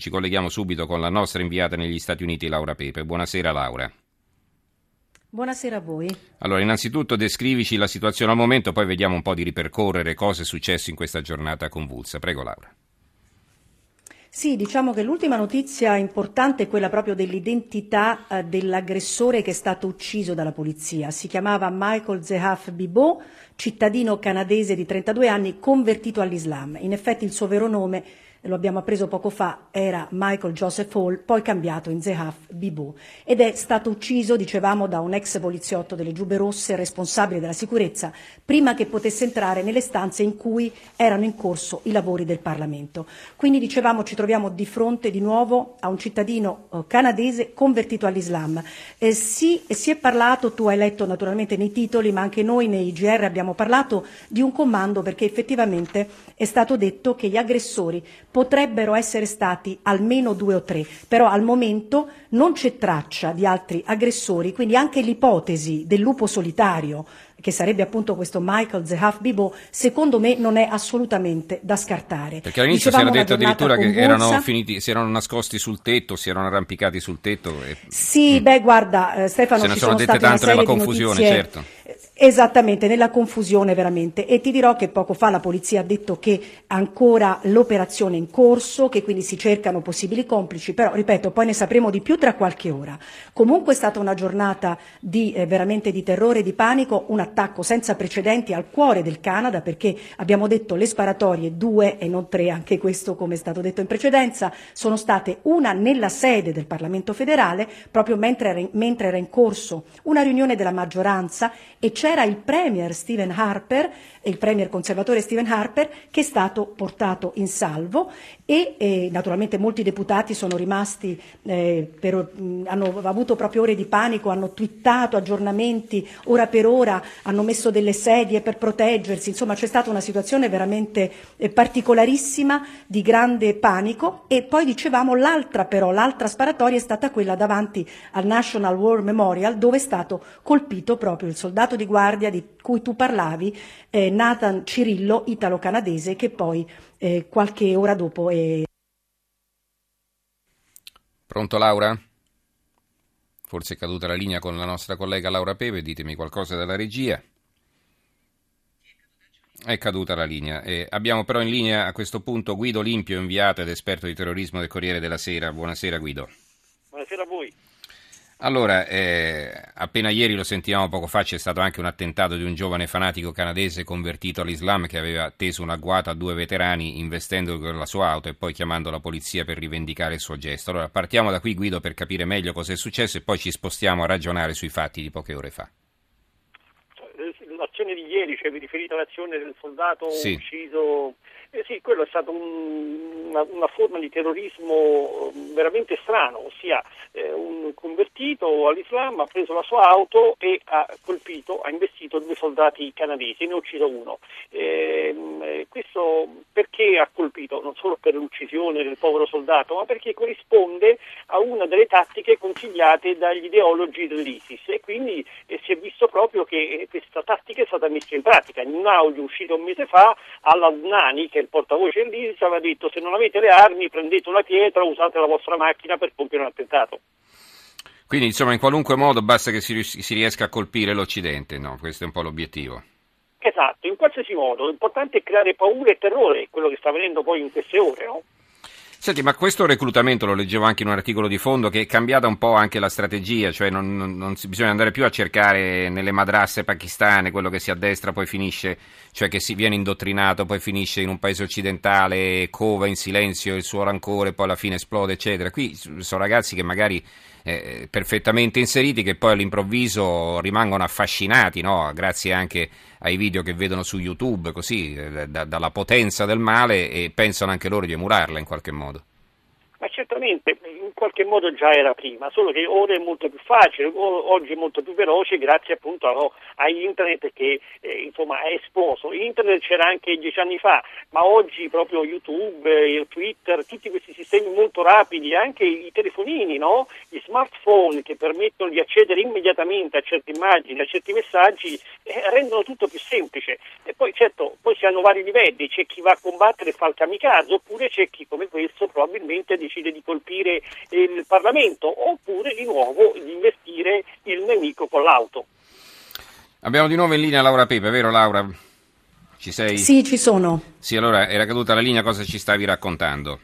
Ci colleghiamo subito con la nostra inviata negli Stati Uniti, Laura Pepe. Buonasera Laura. Buonasera a voi. Allora, innanzitutto descrivici la situazione al momento, poi vediamo un po' di ripercorrere cosa è successo in questa giornata convulsa. Prego Laura. Sì, diciamo che l'ultima notizia importante è quella proprio dell'identità eh, dell'aggressore che è stato ucciso dalla polizia. Si chiamava Michael Zehaf Bibot, cittadino canadese di 32 anni, convertito all'Islam. In effetti il suo vero nome lo abbiamo appreso poco fa, era Michael Joseph Hall, poi cambiato in Zehaf Bibou, ed è stato ucciso, dicevamo, da un ex poliziotto delle Giube Rosse, responsabile della sicurezza, prima che potesse entrare nelle stanze in cui erano in corso i lavori del Parlamento. Quindi, dicevamo, ci troviamo di fronte di nuovo a un cittadino eh, canadese convertito all'Islam. Eh, sì, si è parlato, tu hai letto naturalmente nei titoli, ma anche noi nei GR abbiamo parlato di un comando perché effettivamente è stato detto che gli aggressori potrebbero essere stati almeno due o tre, però al momento non c'è traccia di altri aggressori, quindi anche l'ipotesi del lupo solitario che sarebbe appunto questo Michael Zehaf Bibo, secondo me non è assolutamente da scartare. Perché all'inizio Dicevamo si era detto addirittura che erano finiti, si erano nascosti sul tetto, si erano arrampicati sul tetto. E... Sì, mm. beh guarda eh, Stefano, se ne ci sono, sono dette tante nella confusione, notizie, certo Esattamente, nella confusione veramente. E ti dirò che poco fa la polizia ha detto che ancora l'operazione è in corso, che quindi si cercano possibili complici, però ripeto, poi ne sapremo di più tra qualche ora. Comunque è stata una giornata di, eh, veramente di terrore di panico, un attacco senza precedenti al cuore del Canada, perché abbiamo detto le sparatorie due e non tre, anche questo come è stato detto in precedenza, sono state una nella sede del Parlamento federale, proprio mentre era in, mentre era in corso una riunione della maggioranza e c'è c'era il premier Stephen Harper, il premier conservatore Stephen Harper, che è stato portato in salvo e eh, naturalmente molti deputati sono rimasti, eh, per, mh, hanno avuto proprio ore di panico, hanno twittato aggiornamenti ora per ora, hanno messo delle sedie per proteggersi, insomma c'è stata una situazione veramente eh, particolarissima di grande panico e poi dicevamo l'altra però, l'altra sparatoria è stata quella davanti al National War Memorial dove è stato colpito proprio il soldato di guardia di cui tu parlavi, eh, Nathan Cirillo, italo-canadese, che poi eh, qualche ora dopo è... Pronto Laura? Forse è caduta la linea con la nostra collega Laura Pepe, ditemi qualcosa dalla regia. È caduta la linea. Eh, abbiamo però in linea a questo punto Guido Limpio, inviato ed esperto di terrorismo del Corriere della Sera. Buonasera Guido. Buonasera a voi. Allora, eh, appena ieri lo sentivamo poco fa, c'è stato anche un attentato di un giovane fanatico canadese convertito all'Islam che aveva teso un agguato a due veterani investendo con la sua auto e poi chiamando la polizia per rivendicare il suo gesto. Allora, partiamo da qui Guido per capire meglio cosa è successo e poi ci spostiamo a ragionare sui fatti di poche ore fa. L'azione di ieri, cioè vi riferite all'azione del soldato sì. ucciso eh sì, quello è stato un, una, una, forma di terrorismo mm, veramente strano, ossia eh, un convertito all'Islam ha preso la sua auto e ha colpito, ha investito due soldati canadesi, ne ha ucciso uno. Ehm, eh, questo perché ha colpito? Non solo per l'uccisione del povero soldato, ma perché corrisponde a una delle tattiche consigliate dagli ideologi dell'ISIS e quindi eh, si è visto proprio che eh, questa tattica stata messa in pratica. In un audio uscito un mese fa, Al-Adnani, che il portavoce dell'ISIS aveva detto se non avete le armi prendete una pietra, usate la vostra macchina per compiere un attentato. Quindi insomma in qualunque modo basta che si, si riesca a colpire l'Occidente, no? Questo è un po' l'obiettivo. Esatto, in qualsiasi modo, l'importante è creare paura e terrore, quello che sta avvenendo poi in queste ore, no? Senti, ma questo reclutamento, lo leggevo anche in un articolo di fondo, che è cambiata un po' anche la strategia, cioè non, non, non bisogna andare più a cercare nelle madrasse pakistane quello che si addestra poi finisce, cioè che si viene indottrinato, poi finisce in un paese occidentale, cova in silenzio il suo rancore, poi alla fine esplode, eccetera. Qui sono ragazzi che magari eh, perfettamente inseriti che poi all'improvviso rimangono affascinati, no? grazie anche ai video che vedono su YouTube, così, eh, da, dalla potenza del male e pensano anche loro di emularla in qualche modo. Ma certamente, in qualche modo già era prima, solo che ora è molto più facile, oggi è molto più veloce grazie appunto a, a internet che eh, insomma è esploso. Internet c'era anche dieci anni fa, ma oggi proprio YouTube, eh, Twitter, tutti questi sistemi molto rapidi, anche i telefonini, no? gli smartphone che permettono di accedere immediatamente a certe immagini, a certi messaggi, eh, rendono tutto più semplice. E poi certo, si hanno vari livelli, c'è chi va a combattere e fa il kamikaze, oppure c'è chi come questo probabilmente decide di colpire il Parlamento, oppure di nuovo di investire il nemico con l'auto. Abbiamo di nuovo in linea Laura Pepe, vero Laura? Ci sei? Sì, ci sono. Sì, allora era caduta la linea, cosa ci stavi raccontando?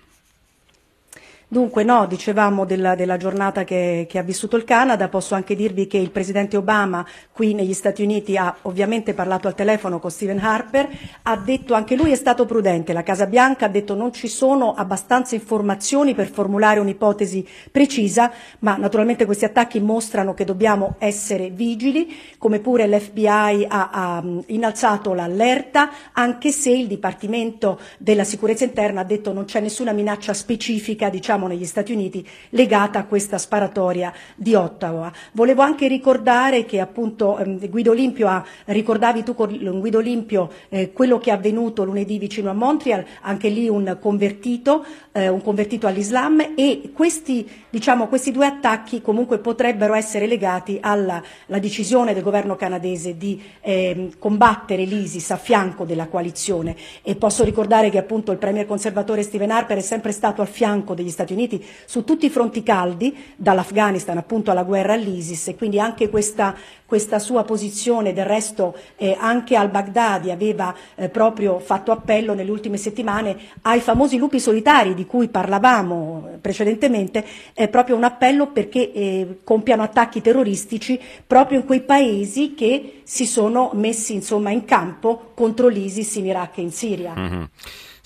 Dunque no, dicevamo della, della giornata che, che, ha vissuto il Canada, posso anche dirvi che il Presidente Obama qui negli Stati Uniti ha ovviamente parlato al telefono con Stephen Harper, ha detto anche lui è stato prudente, la Casa Bianca ha detto non ci sono abbastanza informazioni per formulare un'ipotesi precisa, ma naturalmente questi attacchi mostrano che dobbiamo essere vigili, come pure l'FBI ha, ha innalzato l'allerta, anche se il Dipartimento della Sicurezza Interna ha detto non c'è nessuna minaccia specifica, diciamo diciamo negli Stati Uniti legata a questa sparatoria di Ottawa. Volevo anche ricordare che appunto ehm, Guido Olimpio ha, ricordavi tu con Guido Olimpio eh, quello che è avvenuto lunedì vicino a Montreal, anche lì un convertito, eh, un convertito all'Islam e questi, diciamo, questi due attacchi comunque potrebbero essere legati alla decisione del governo canadese di eh, combattere l'ISIS a fianco della coalizione e posso ricordare che appunto il premier conservatore Stephen Harper è sempre stato a fianco degli Stati Stati Uniti su tutti i fronti caldi, dall'Afghanistan appunto alla guerra all'ISIS e quindi anche questa, questa sua posizione, del resto eh, anche al-Baghdadi aveva eh, proprio fatto appello nelle ultime settimane ai famosi lupi solitari di cui parlavamo precedentemente, è proprio un appello perché eh, compiano attacchi terroristici proprio in quei paesi che si sono messi insomma, in campo contro l'ISIS in Iraq e in Siria. Mm-hmm.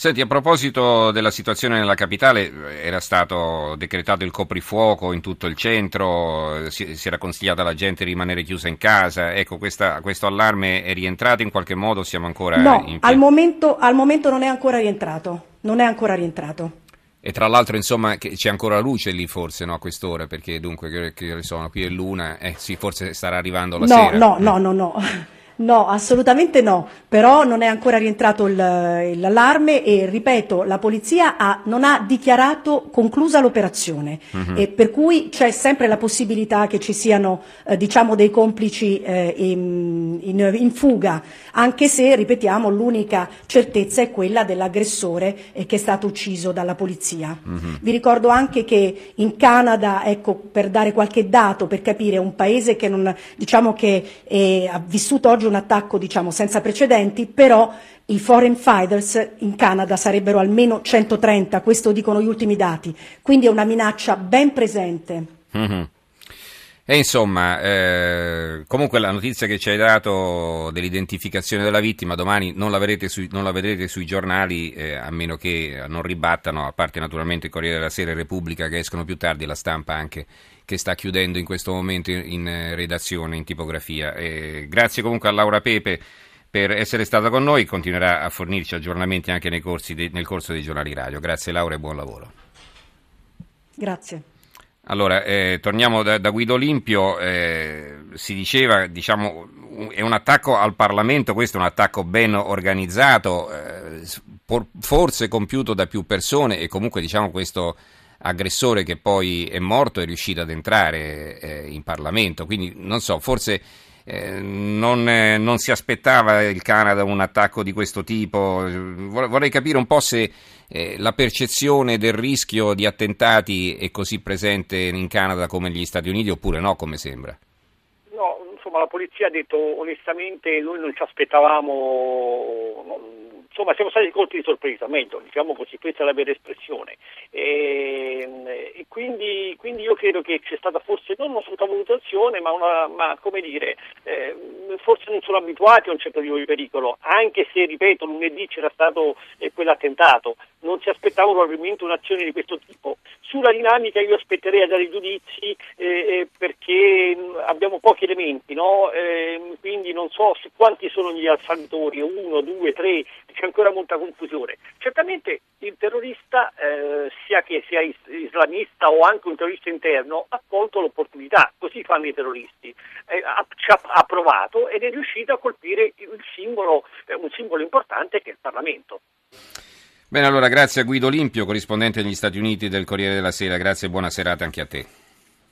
Senti, a proposito della situazione nella capitale, era stato decretato il coprifuoco in tutto il centro, si, si era consigliato alla gente di rimanere chiusa in casa. Ecco, questa, questo allarme è rientrato in qualche modo? Siamo ancora no, in al momento, al momento non è ancora rientrato. Non è ancora rientrato. E tra l'altro, insomma, c'è ancora luce lì forse, no, a quest'ora, perché dunque, che, che sono, qui è l'una, eh sì, forse starà arrivando la no, sera. No, no, no, no. No, assolutamente no, però non è ancora rientrato il, l'allarme e ripeto, la polizia ha, non ha dichiarato conclusa l'operazione uh-huh. e per cui c'è sempre la possibilità che ci siano eh, diciamo dei complici eh, in, in, in, fuga, anche se, ripetiamo, l'unica certezza è quella dell'aggressore eh, che è stato ucciso dalla polizia. Uh-huh. Vi ricordo anche che in Canada, ecco, per dare qualche dato, per capire, un paese che, non, diciamo che eh, ha vissuto oggi un attacco diciamo, senza precedenti, però i foreign fighters in Canada sarebbero almeno 130, questo dicono gli ultimi dati, quindi è una minaccia ben presente. Mm-hmm. E insomma, eh, comunque la notizia che ci hai dato dell'identificazione della vittima domani non la, sui, non la vedrete sui giornali eh, a meno che non ribattano, a parte naturalmente il Corriere della Sera e Repubblica che escono più tardi, la stampa anche che sta chiudendo in questo momento in, eh, redazione, in tipografia. Eh, grazie comunque a Laura Pepe per essere stata con noi, continuerà a fornirci aggiornamenti anche nei de, nel corso dei giornali radio. Grazie Laura e buon lavoro. Grazie. Allora, eh, torniamo da, da, Guido Olimpio, eh, si diceva, diciamo, è un attacco al Parlamento, questo è un attacco ben organizzato, eh, forse compiuto da più persone e comunque diciamo questo aggressore che poi è morto è riuscito ad entrare eh, in Parlamento, quindi non so, forse eh, non, eh, non, si aspettava il Canada un attacco di questo tipo. Vorrei capire un po' se eh, la percezione del rischio di attentati è così presente in Canada come negli Stati Uniti oppure no, come sembra? No, insomma la polizia ha detto onestamente noi non ci aspettavamo, insomma siamo stati colti di sorpresa, meglio, diciamo così, questa è la vera espressione. E, e quindi, quindi, io credo che c'è stata forse non una sottovalutazione, ma, una, ma come dire, eh, forse non sono abituati a un certo tipo di pericolo, anche se, ripeto, lunedì c'era stato eh, quell'attentato, non si aspettavano probabilmente un'azione di questo tipo. Sulla dinamica io aspetterei a dare giudizi eh, eh perché abbiamo pochi elementi, no? Ehm, quindi non so quanti sono gli alfanitori, uno, due, tre, c'è ancora molta confusione. Certamente il terrorista, eh, sia che sia islamista o anche un terrorista interno, ha colto l'opportunità, così fanno i terroristi, eh, ha, ha, provato ed è riuscito a colpire simbolo, eh, un simbolo importante che è il Parlamento. Bene, allora grazie a Guido Olimpio, corrispondente negli Stati Uniti del Corriere della Sera, grazie e buona serata anche a te.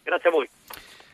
Grazie a voi.